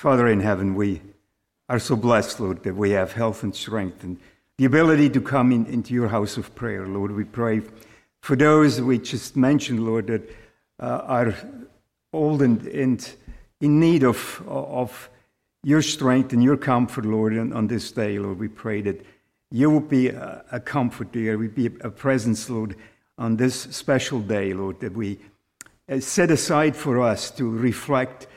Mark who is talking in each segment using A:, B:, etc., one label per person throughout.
A: Father in heaven, we are so blessed, Lord, that we have health and strength and the ability to come in, into your house of prayer, Lord. We pray for those we just mentioned, Lord, that uh, are old and, and in need of, of your strength and your comfort, Lord, on, on this day, Lord. We pray that you will be a, a comfort, dear. We be a presence, Lord, on this special day, Lord, that we uh, set aside for us to reflect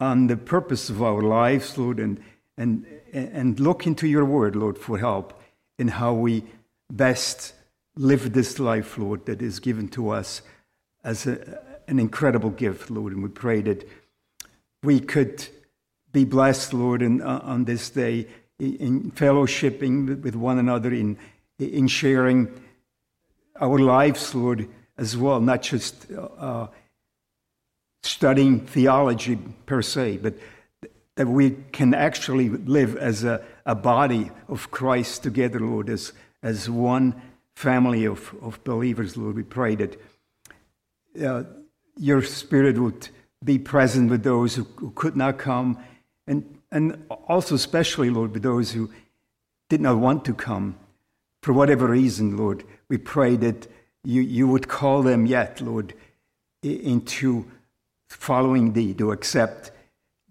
A: on the purpose of our lives, Lord, and, and, and look into your word, Lord, for help in how we best live this life, Lord, that is given to us as a, an incredible gift, Lord. And we pray that we could be blessed, Lord, in, uh, on this day in fellowshipping with one another, in, in sharing our lives, Lord, as well, not just uh, studying theology per se, but that we can actually live as a, a body of Christ together, Lord, as, as one family of, of believers, Lord. We pray that uh, your Spirit would be present with those who, who could not come, and, and also, especially, Lord, with those who did not want to come for whatever reason, Lord. We pray that you, you would call them yet, Lord, into following thee, to accept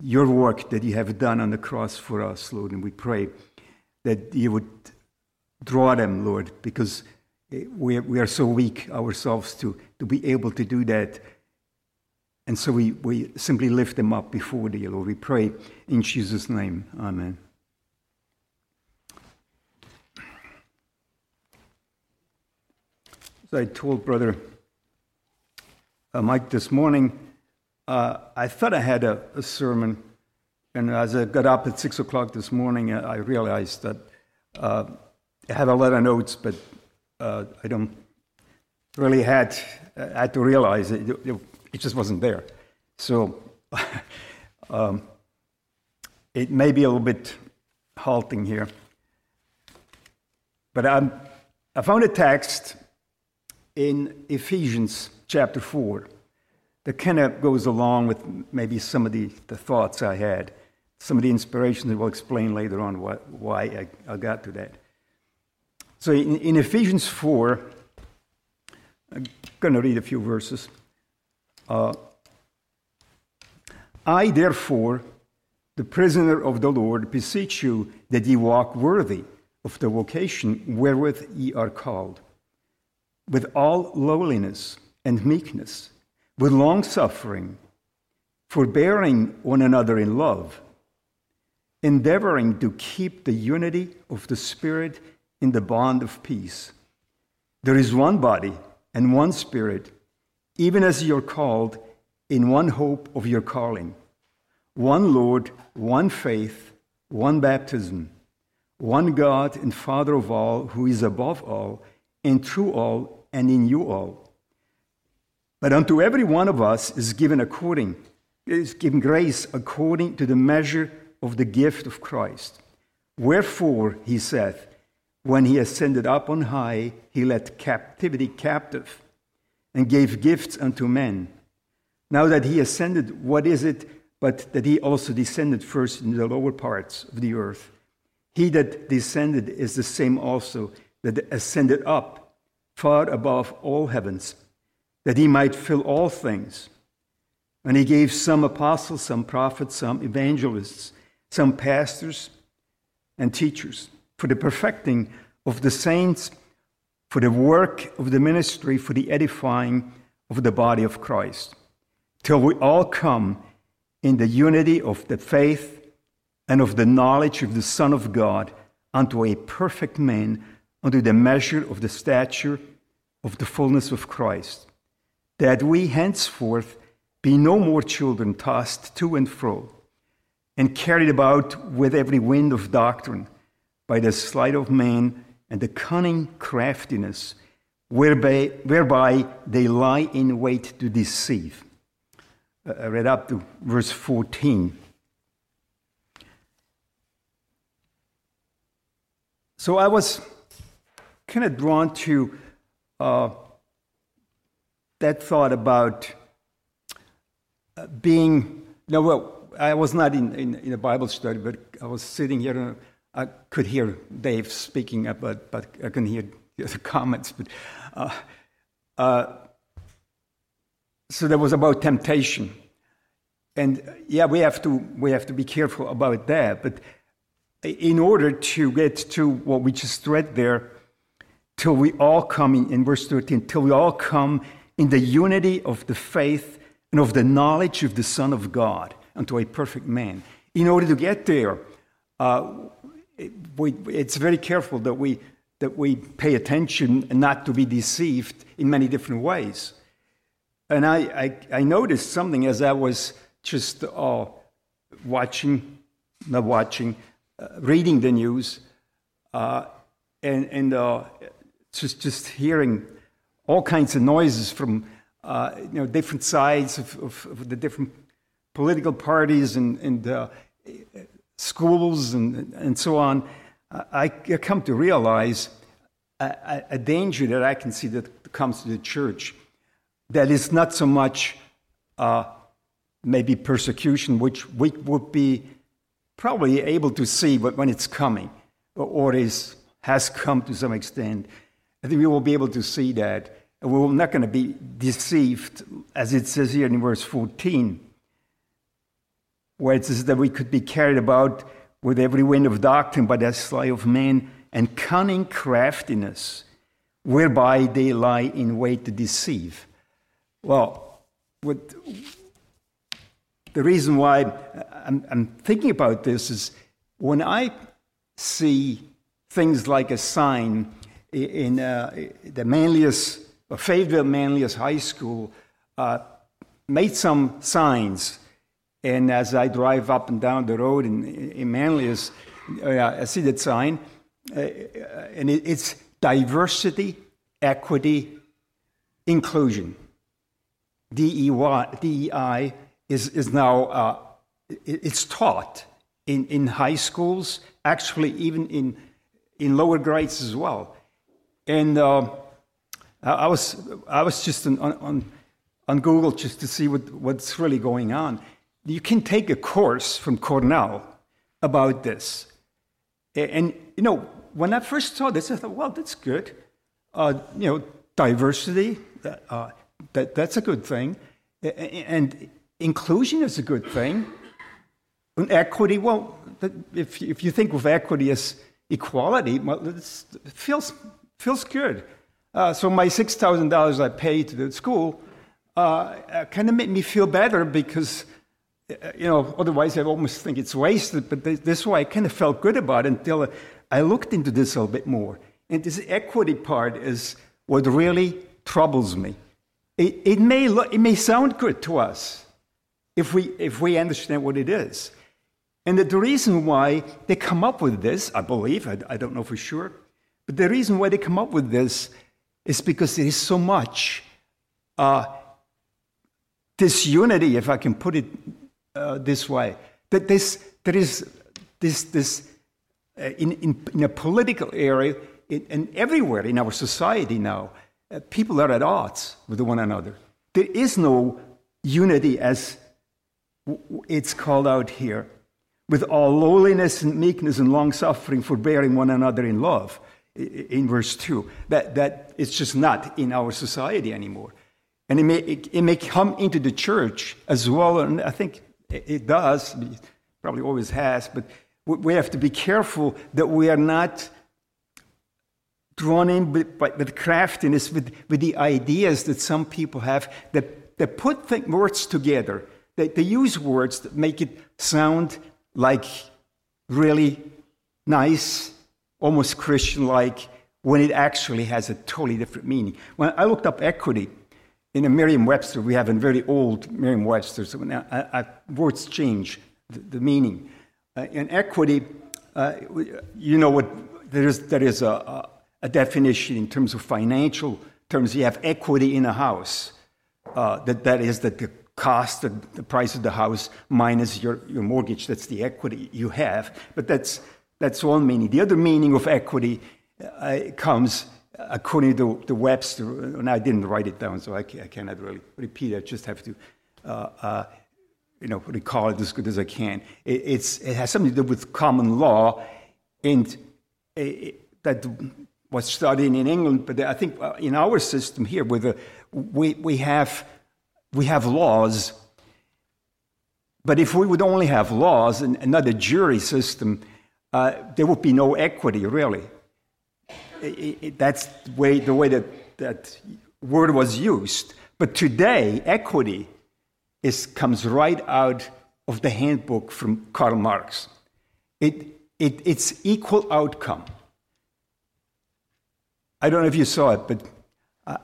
A: your work that you have done on the cross for us, Lord. And we pray that you would draw them, Lord, because we are, we are so weak ourselves to, to be able to do that. And so we, we simply lift them up before thee, Lord. We pray in Jesus' name. Amen. As I told Brother uh, Mike this morning, uh, I thought I had a, a, sermon, and as I got up at six o'clock this morning, uh, I realized that uh, I had a lot of notes, but uh, I don't really had uh, had to realize it, it, it just wasn't there. So um, it may be a little bit halting here, but I'm, I found a text in Ephesians chapter four kind of goes along with maybe some of the, the thoughts I had, some of the inspirations that we'll explain later on why, why I, I got to that. So in, in Ephesians 4, I'm going to read a few verses. Uh, I, therefore, the prisoner of the Lord, beseech you that ye walk worthy of the vocation wherewith ye are called, with all lowliness and meekness with long suffering, forbearing one another in love, endeavoring to keep the unity of the Spirit in the bond of peace. There is one body and one Spirit, even as you're called in one hope of your calling, one Lord, one faith, one baptism, one God and Father of all, who is above all, and through all, and in you all. But unto every one of us is given according, is given grace according to the measure of the gift of Christ. Wherefore, he saith, when he ascended up on high, he led captivity captive and gave gifts unto men. Now that he ascended, what is it but that he also descended first into the lower parts of the earth? He that descended is the same also that ascended up far above all heavens that he might fill all things. And he gave some apostles, some prophets, some evangelists, some pastors and teachers for the perfecting of the saints, for the work of the ministry, for the edifying of the body of Christ, till we all come in the unity of the faith and of the knowledge of the Son of God unto a perfect man, unto the measure of the stature of the fullness of Christ that we henceforth be no more children tossed to and fro and carried about with every wind of doctrine by the sleight of man and the cunning craftiness whereby, whereby they lie in wait to deceive. Uh, I read up to verse 14. So I was kind of drawn to uh, that thought about uh, being, no, well, I was not in, in, in, a Bible study, but I was sitting here and I could hear Dave speaking, but, but I couldn't hear the comments. But uh, uh, so that was about temptation, and yeah, we have to we have to be careful about that. But in order to get to what we just read there, till we all come in, in verse thirteen, till we all come in the unity of the faith and of the knowledge of the Son of God unto a perfect man. In order to get there, uh, it, we, it's very careful that we that we pay attention and not to be deceived in many different ways. And I, I, I noticed something as I was just uh, watching, not watching, uh, reading the news, uh, and, and uh, just, just hearing all kinds of noises from uh, you know, different sides of, of, of, the different political parties and, and uh, schools and, and so on. I, come to realize a, a, danger that I can see that comes to the church that is not so much uh, maybe persecution, which we would be probably able to see when it's coming or is, has come to some extent. I think we will be able to see that. And we're not going to be deceived, as it says here in verse 14, where it says that we could be carried about with every wind of doctrine by the sleight of men and cunning craftiness, whereby they lie in wait to deceive. Well, what, the reason why I'm, I'm thinking about this is when I see things like a sign in uh, the Manlius, Fayetteville Manlius High School, uh, made some signs. And as I drive up and down the road in, in Manlius, uh, I see that sign, uh, and it, it's diversity, equity, inclusion. DEI is, is now uh, it's taught in, in high schools, actually even in, in lower grades as well. And uh, I, was, I was just on, on, on Google just to see what, what's really going on. You can take a course from Cornell about this. And, you know, when I first saw this, I thought, well, that's good. Uh, you know, diversity, uh, that, that's a good thing. And inclusion is a good thing. And equity, well, if, if you think of equity as equality, well, it feels, feels good. Uh, so my $6,000 I paid to the school uh, uh kind of made me feel better because, uh, you know, otherwise I almost think it's wasted. But this way I kind of felt good about it until I looked into this a little bit more. And this equity part is what really troubles me. It, it, may, look, it may sound good to us if we, if we understand what it is. And the reason why they come up with this, I believe, I, I don't know for sure, but the reason why they come up with this is because there is so much uh, disunity, if I can put it uh, this way, that this, there is this, this uh, in, in, in, a political area in, and everywhere in our society now, uh, people are at odds with one another. There is no unity as it's called out here, with all lowliness and meekness and long suffering, forbearing one another in love, in verse 2. That, that it's just not in our society anymore. And it may, it, it may come into the church as well, and I think it does, probably always has, but we have to be careful that we are not drawn in with, with craftiness, with, with the ideas that some people have that, that put words together. They, they use words that make it sound like really nice, almost Christian like, when it actually has a totally different meaning. When I looked up equity in a Merriam Webster, we have a very old Merriam Webster, so now I, I, words change the, the meaning. Uh, in equity, uh, you know what, there is, there is a, a definition in terms of financial terms. You have equity in a house. Uh, that, that is that the cost, the, the price of the house minus your, your mortgage, that's the equity you have. But that's, that's one meaning. The other meaning of equity uh, comes according to the Webster, and I didn't write it down, so I, I cannot really repeat it. I just have to uh, uh, you know, recall it as good as I can. It, it's, it has something to do with common law, and it, that was studied in England, but I think uh, in our system here, a, we, we, have, we have laws, but if we would only have laws and not a jury system, uh, there would be no equity, really. It, it, that's the way, the way that that word was used. But today, equity is, comes right out of the handbook from Karl Marx. It, it, it's equal outcome. I don't know if you saw it, but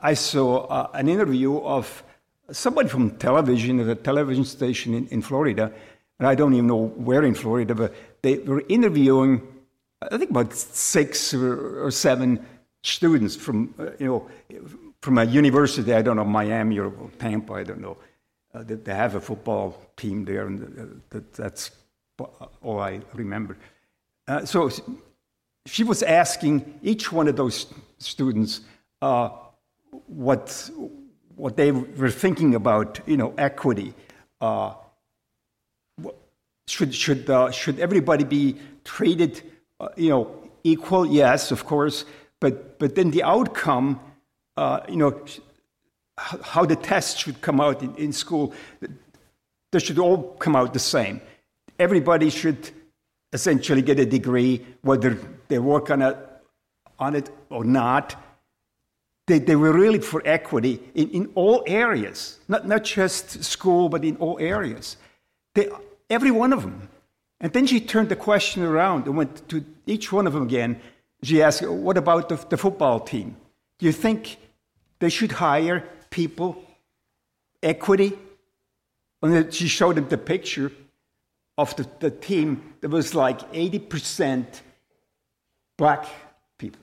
A: I saw uh, an interview of somebody from television, at a television station in, in Florida, and I don't even know where in Florida, but they were interviewing, I think about six or, seven students from, uh, you know, from a university, I don't know, Miami or Tampa, I don't know. Uh, they have a football team there, and uh, that's all I remember. Uh, so she was asking each one of those students uh, what, what they were thinking about, you know, equity. Uh, should, should, uh, should everybody be treated, you know, equal? Yes, of course. But, but then the outcome, uh, you know, how the tests should come out in, in school, they should all come out the same. Everybody should essentially get a degree, whether they work on it, on it or not. They, they were really for equity in, in all areas, not, not just school, but in all areas. They, every one of them. And then she turned the question around and went to each one of them again she asked, What about the, the football team? Do you think they should hire people, equity? And then she showed them the picture of the, the team that was like 80% black people.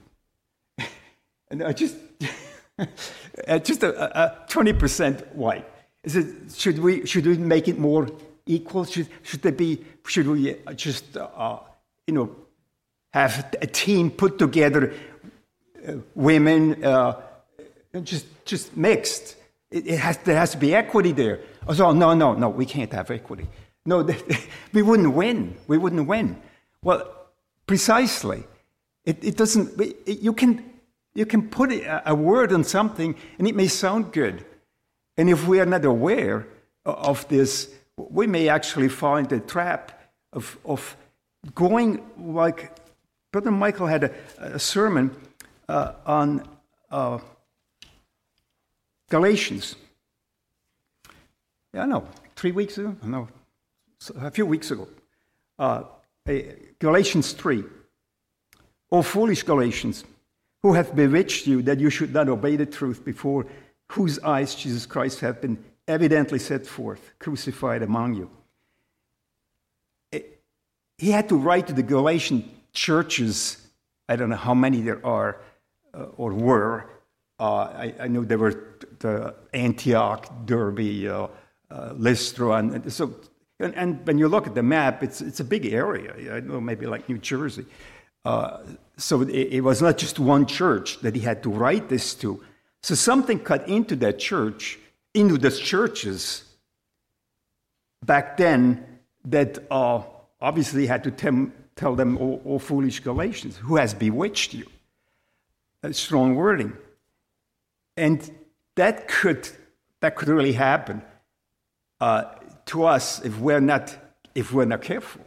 A: and I just, uh, just a, a 20% white. Is it, should, we, should we make it more equal? Should, should, there be, should we just, uh, you know, have a team put together, uh, women, uh, just, just mixed. It, it, has, there has to be equity there. Oh, no, no, no, we can't have equity. No, we wouldn't win. We wouldn't win. Well, precisely. It, it doesn't, it, you, can, you can put a, a word on something and it may sound good. And if we are not aware of this, we may actually find the trap of, of going like Brother Michael had a, a sermon uh, on uh, Galatians. Yeah, I know, three weeks ago? No, a few weeks ago. Uh, Galatians 3. O foolish Galatians, who hath bewitched you that you should not obey the truth before whose eyes Jesus Christ hath been evidently set forth, crucified among you. He had to write to the Galatian churches, I don't know how many there are uh, or were. Uh, I, I, know there were the Antioch, Derbe, uh, uh, Lystra, and so. And, and, when you look at the map, it's it's a big area. I know maybe like New Jersey. Uh, so it, it was not just one church that he had to write this to. So something cut into that church, into those churches back then that uh, obviously had to tem- Tell them, O, o foolish Galatians, who has bewitched you? That's strong wording. And that could, that could really happen uh, to us if we're, not, if we're not careful.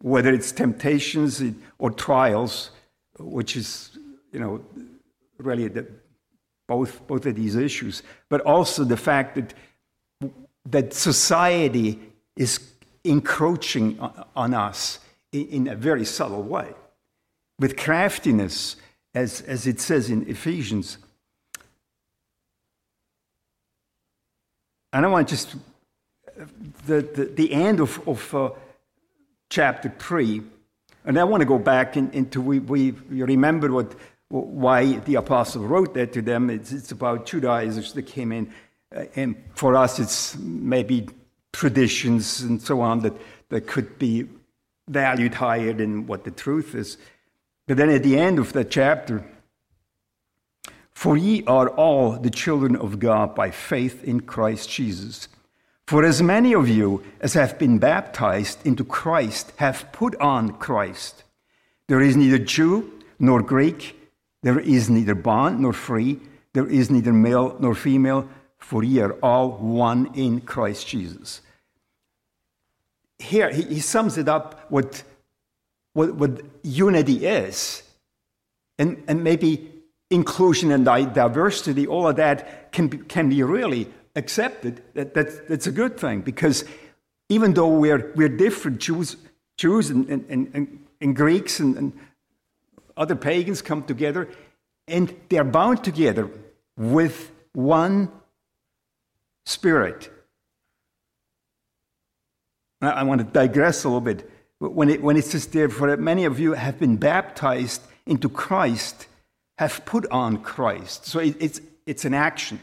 A: Whether it's temptations or trials, which is, you know, really the, both, both of these issues, but also the fact that, that society is encroaching on us in a very subtle way, with craftiness, as, as it says in Ephesians. And I want just the, the, the end of, of uh, chapter 3, and I want to go back in, into we, we remember what, why the apostle wrote that to them. It's, it's about Judaizers that came in, uh, and for us, it's maybe traditions and so on that, that could be valued higher than what the truth is. But then at the end of that chapter, for ye are all the children of God by faith in Christ Jesus. For as many of you as have been baptized into Christ have put on Christ. There is neither Jew nor Greek, there is neither bond nor free, there is neither male nor female, for ye are all one in Christ Jesus. Here, he, he sums it up what, what, what unity is. And, and maybe inclusion and diversity, all of that can be, can be really accepted. That, that's, that's a good thing because even though we're, we're different, Jews, Jews and, and, and, and Greeks and, and other pagans come together and they're bound together with one spirit. I want to digress a little bit. When it, when it says there, for many of you have been baptized into Christ, have put on Christ. So it, it's, it's an action.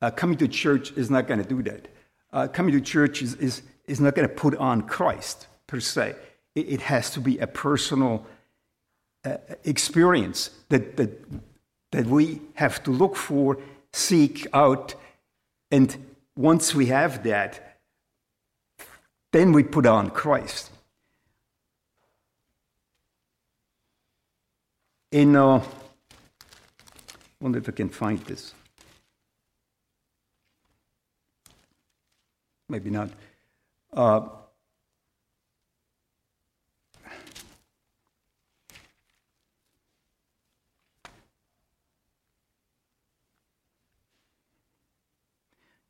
A: Uh, coming to church is not going to do that. Uh, coming to church is, is, is not going to put on Christ per se. It, it has to be a personal uh, experience that, that, that we have to look for, seek out, and once we have that, then we put on Christ. In, uh, wonder if I can find this. Maybe not. Uh,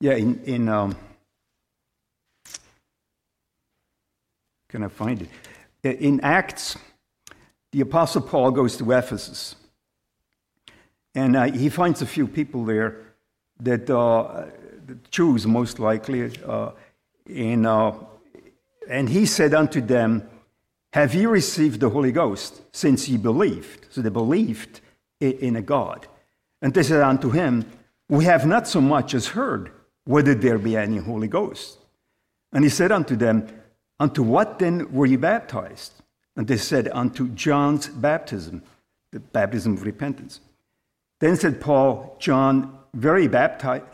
A: yeah, in, in um, can I find it? In Acts, the Apostle Paul goes to Ephesus. And uh, he finds a few people there that uh, most likely. Uh, and, uh, and he said unto them, Have ye received the Holy Ghost since ye believed? So they believed in a God. And they said unto him, We have not so much as heard whether there be any Holy Ghost. And he said unto them, Unto what then were ye baptized? And they said, Unto John's baptism, the baptism of repentance. Then said Paul, John very baptized.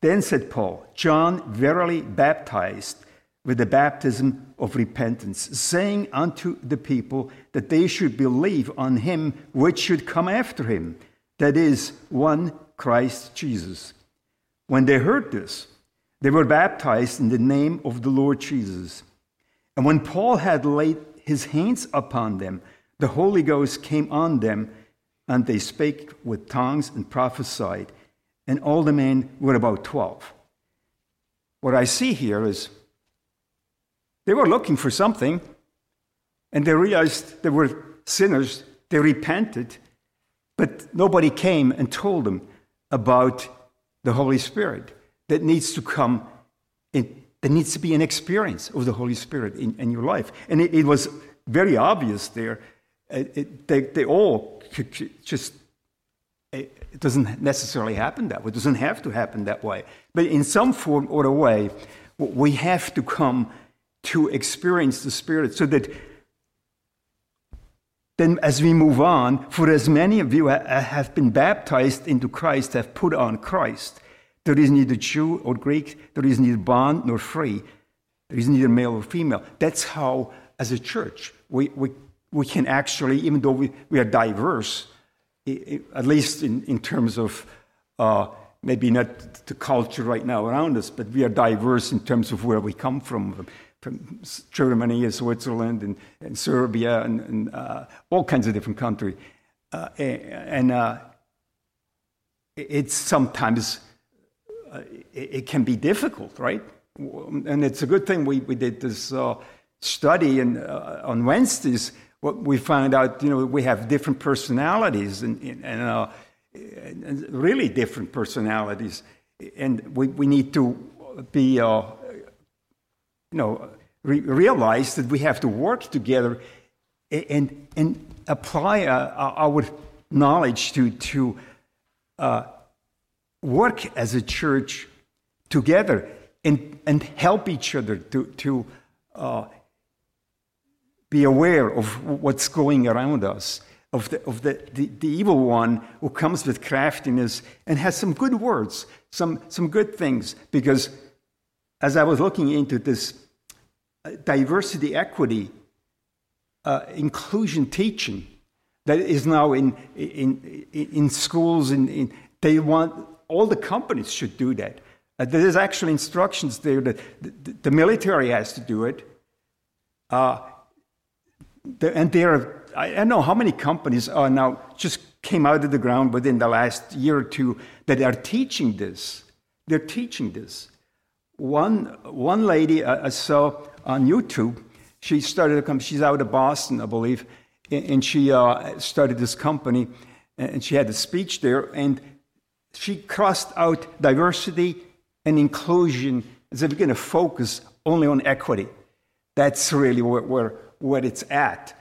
A: Then said Paul, John verily baptized with the baptism of repentance, saying unto the people that they should believe on him which should come after him, that is, one Christ Jesus. When they heard this, they were baptized in the name of the Lord Jesus. And when Paul had laid his hands upon them, the Holy Ghost came on them, and they spake with tongues and prophesied. And all the men were about 12. What I see here is they were looking for something, and they realized they were sinners. They repented, but nobody came and told them about the Holy Spirit that needs to come in, there needs to be an experience of the Holy Spirit in, in your life. And it, it, was very obvious there. It, it, they, they all just, it doesn't necessarily happen that way. It doesn't have to happen that way. But in some form or a way, we have to come to experience the Spirit so that then as we move on, for as many of you have been baptized into Christ, have put on Christ. There is neither Jew or Greek, there is neither bond nor free, there is neither male or female. That's how, as a church, we, we, we can actually, even though we, we are diverse, at least in, in terms of uh, maybe not the culture right now around us, but we are diverse in terms of where we come from, from Germany and Switzerland and, and Serbia and, and uh, all kinds of different countries. Uh, and uh, it's sometimes uh, it, it, can be difficult, right? And it's a good thing we, we did this uh, study and, uh, on Wednesdays. What we found out, you know, we have different personalities and, and, uh, and really different personalities. And we, we need to be, uh, you know, re- realize that we have to work together and, and apply uh, our knowledge to, to work as a church together and, and help each other to, to uh, be aware of what's going around us, of, the, of the, the, the, evil one who comes with craftiness and has some good words, some, some good things, because as I was looking into this uh, diversity, equity, uh, inclusion teaching that is now in, in, in schools, in, in, they want all the companies should do that. Uh, there's actually instructions there that the, the military has to do it. Uh, the, and there are, I don't know how many companies are now just came out of the ground within the last year or two that are teaching this. They're teaching this. One, one lady I saw on YouTube, she started to come, she's out of Boston, I believe, and she uh, started this company, and she had a speech there, and she crossed out diversity and inclusion as if we're going to focus only on equity. That's really where, where, where it's at.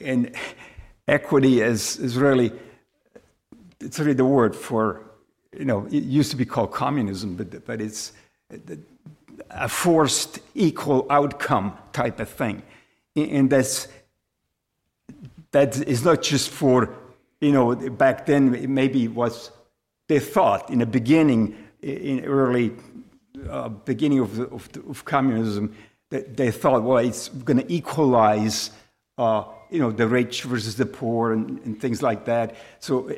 A: And equity is, is really, it's really the word for, you know, it used to be called communism, but, but it's a forced equal outcome type of thing. And that's, that is not just for, you know, back then maybe was, they thought in the beginning, in early uh, beginning of, of, of, communism, that they thought, well, it's going to equalize, uh, you know, the rich versus the poor and, and things like that. So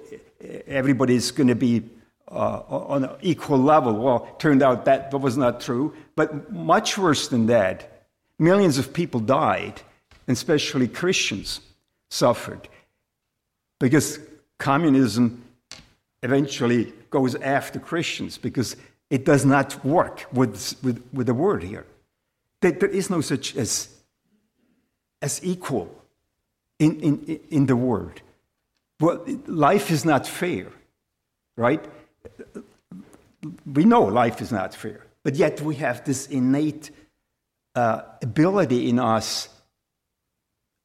A: everybody's going to be uh, on an equal level. Well, turned out that was not true. But much worse than that, millions of people died, and especially Christians suffered because communism eventually goes after Christians because it does not work with, with, with the word here. There is no such as, as equal in, in, in the word. Well, life is not fair, right? We know life is not fair, but yet we have this innate uh, ability in us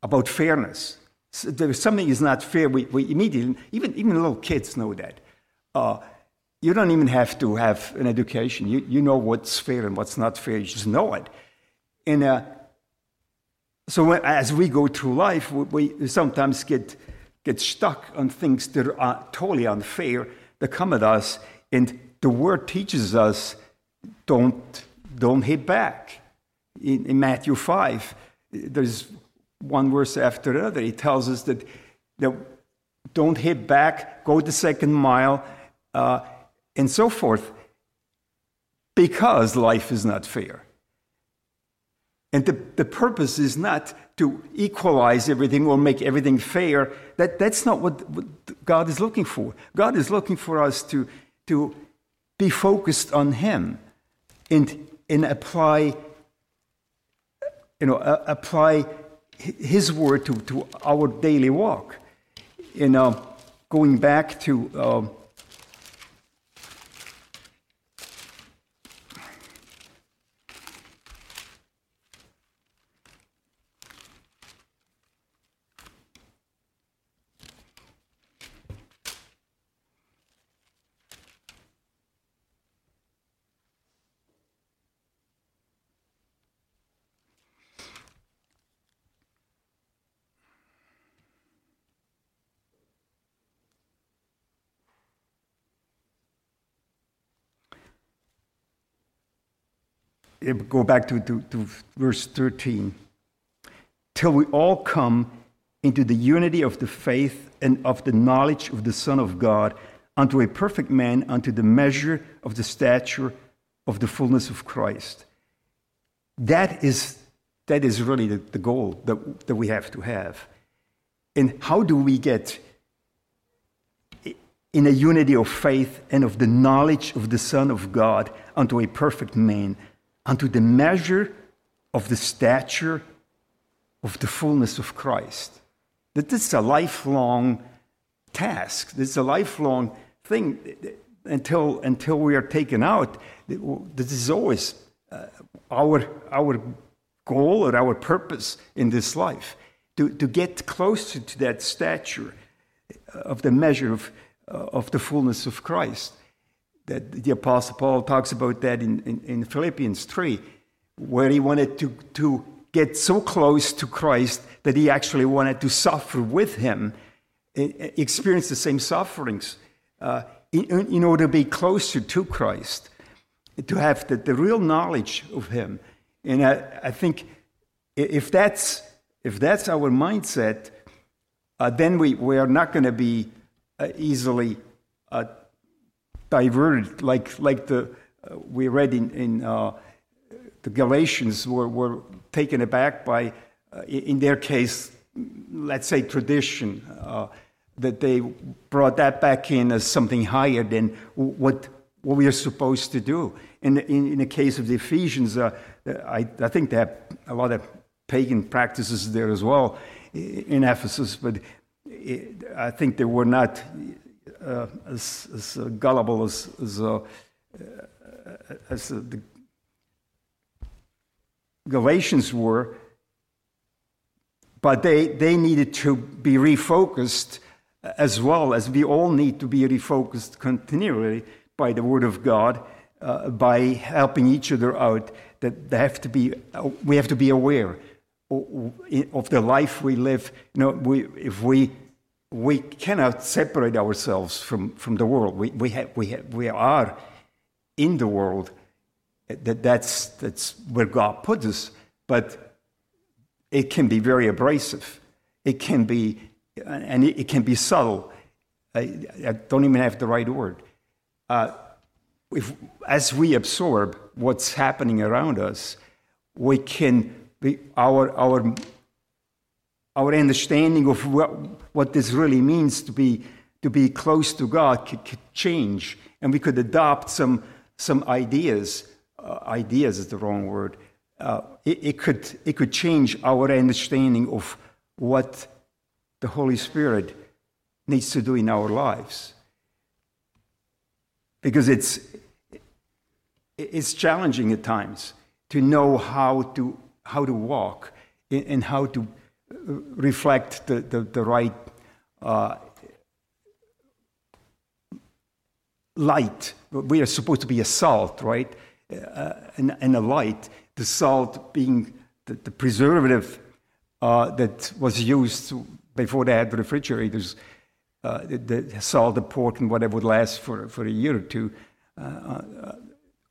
A: about fairness. So something is not fair. We, we immediately, even, even little kids know that. Uh, you don't even have to have an education. You, you know what's fair and what's not fair. You just know it. And uh, so when, as we go through life, we, we, sometimes get, get stuck on things that are totally unfair that come at us. And the word teaches us don't, don't hit back. In, in Matthew 5, there's one verse after another. He tells us that, that don't hit back, go the second mile. Uh, and so forth, because life is not fair. And the, the purpose is not to equalize everything or make everything fair. That, that's not what, what God is looking for. God is looking for us to, to be focused on Him and, apply, you know, uh, apply His word to, to our daily walk. And uh, going back to uh, go back to, to, to verse 13. Till we all come into the unity of the faith and of the knowledge of the Son of God, unto a perfect man, unto the measure of the stature of the fullness of Christ. That is, that is really the, the goal that, that we have to have. And how do we get in a unity of faith and of the knowledge of the Son of God unto a perfect man? Unto the measure of the stature of the fullness of Christ. That this is a lifelong task. This is a lifelong thing until, until we are taken out. This is always uh, our, our goal or our purpose in this life to, to get closer to that stature of the measure of, uh, of the fullness of Christ that the Apostle Paul talks about that in, in, in Philippians 3, where he wanted to, to get so close to Christ that he actually wanted to suffer with him, experience the same sufferings uh, in, in, order to be closer to Christ. to have the, the real knowledge of Him. And I, I think if that's, if that's our mindset, uh, then we, we are not going to be uh, easily uh, diverted, like, like the, uh, we read in, in uh, the Galatians were, were taken aback by, uh, in their case, let's say tradition, that they brought that back in as something higher than what, what we are supposed to do. In, in, in the case of the Ephesians, I, I think they have a lot of pagan practices there as well in Ephesus, but I think they were not uh, as, as uh, gullible as, as, uh, as the Galatians were, but they, they needed to be refocused as well as we all need to be refocused continually by the Word of God, uh, by helping each other out. That they have to be, we have to be aware of the life we live. You know, we, if we we cannot separate ourselves from, from the world. We, we, have, we, have, we are in the world. That, that's, that's where God puts us. But it can be very abrasive. It can be, and it, it can be subtle. I, I, don't even have the right word. Uh, if, as we absorb what's happening around us, we can be, our, our our understanding of what, what this really means to be, to be close to God could, could change, and we could adopt some, some ideas. Uh, ideas is the wrong word. Uh, it, it, could, it could change our understanding of what the Holy Spirit needs to do in our lives. Because it's, it's challenging at times to know how to, how to walk and how to reflect the, the, the right uh, light. We are supposed to be a salt, right? Uh, and, and, a light. The salt being the, the preservative uh, that was used before they had refrigerators. Uh, the, the, salt, the port, and whatever would last for, for a year or two uh, uh,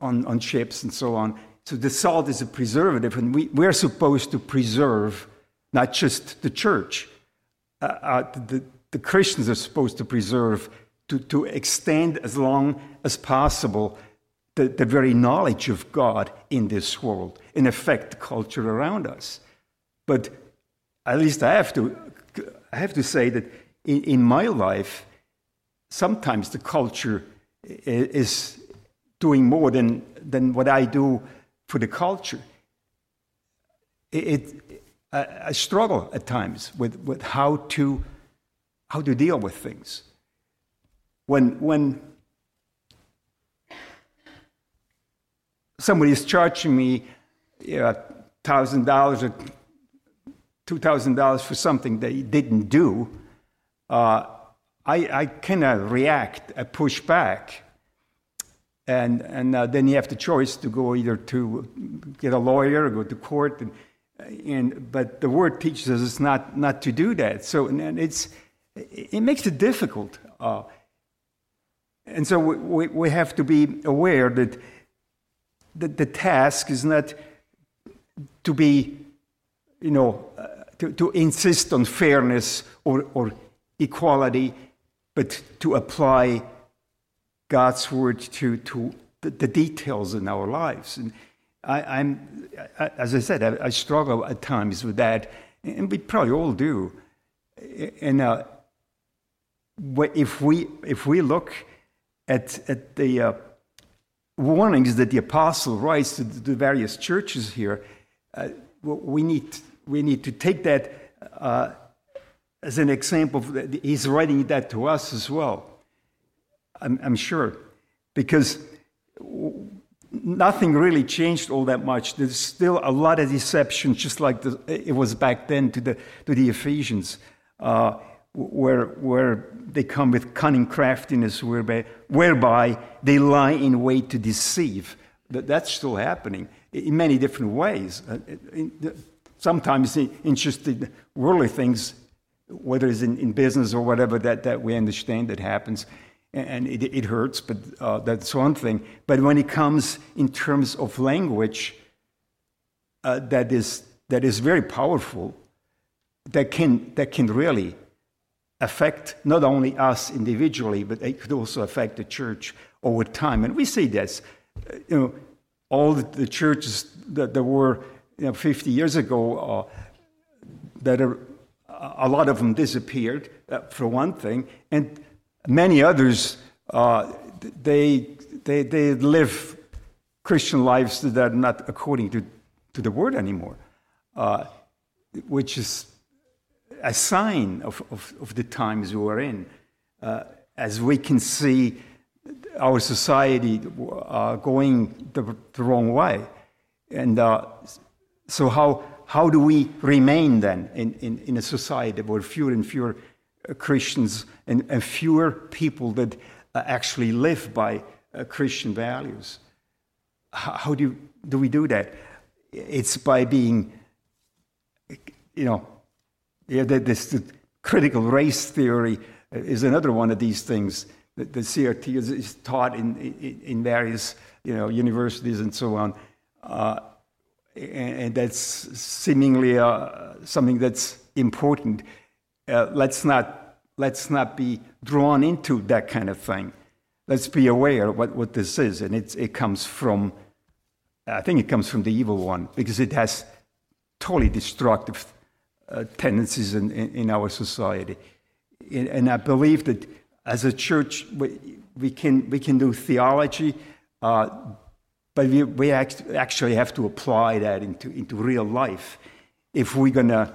A: on, on ships and so on. So the salt is a preservative, and we, we're supposed to preserve not just the church. Uh, uh, the, the Christians are supposed to preserve, to, to extend as long as possible the, the very knowledge of God in this world, and affect the culture around us. But at least I have to, I have to say that in, in my life, sometimes the culture is doing more than, than what I do for the culture. It, I, I struggle at times with, with how, to, how to deal with things. When, when somebody is charging me $1,000 or $2,000 for something they didn't do, uh, I, I of react, I push back. And, and uh, then you have the choice to go either to get a lawyer or go to court. And, and, but the word teaches us not, not to do that. So and it's, it makes it difficult. Uh, and so we, we have to be aware that the, the task is not to be, you know, uh, to, to insist on fairness or, or equality, but to apply God's word to, to the, the details in our lives. And, I, am as I said, I, I, struggle at times with that, and we probably all do. And uh, if we if we look at at the uh, warnings that the apostle writes to the various churches here, uh, we need we need to take that uh, as an example. He's writing that to us as well. I'm, I'm sure, because nothing really changed all that much. There's still a lot of deception, just like the, it was back then to the, to the Ephesians, uh, where, where they come with cunning craftiness, whereby, whereby they lie in wait to deceive. That, that's still happening in many different ways. Uh, sometimes in just the worldly things, whether it's in, in business or whatever, that, that we understand that happens. And it, it hurts, but uh, that's one thing. But when it comes in terms of language, uh, that is that is very powerful. That can that can really affect not only us individually, but it could also affect the church over time. And we see this. You know, all the churches that there were you know, 50 years ago, uh, that are, a lot of them disappeared, uh, for one thing, and many others, uh, they, they, they live Christian lives that are not according to, to the word anymore, uh, which is a sign of, of, of, the times we're in. Uh, as we can see our society uh, going the, the, wrong way. And uh, so, how, how do we remain then in, in, in a society where fewer and fewer Christians and, and fewer people that uh, actually live by uh, Christian values? How, do, do we do that? It's by being, you know, yeah, this the critical race theory is another one of these things that the CRT is, is taught in, in, in, various you know, universities and so on. Uh, and, and, that's seemingly uh, something that's important. Uh, let's, not, let's not be drawn into that kind of thing. Let's be aware what, what this is. And it, it comes from, I think it comes from the evil one because it has totally destructive uh, tendencies in, in, in, our society. And I believe that as a church, we, we can, we can do theology, uh, but we, we act, actually have to apply that into, into real life if we're going to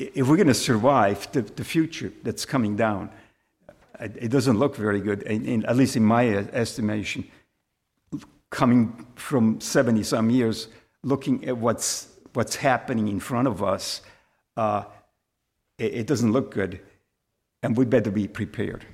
A: if we're going to survive the, the future that's coming down. It doesn't look very good, in, in, at least in my estimation. Coming from 70 some years, looking at what's, what's happening in front of us, uh, it, it doesn't look good, and we better be prepared.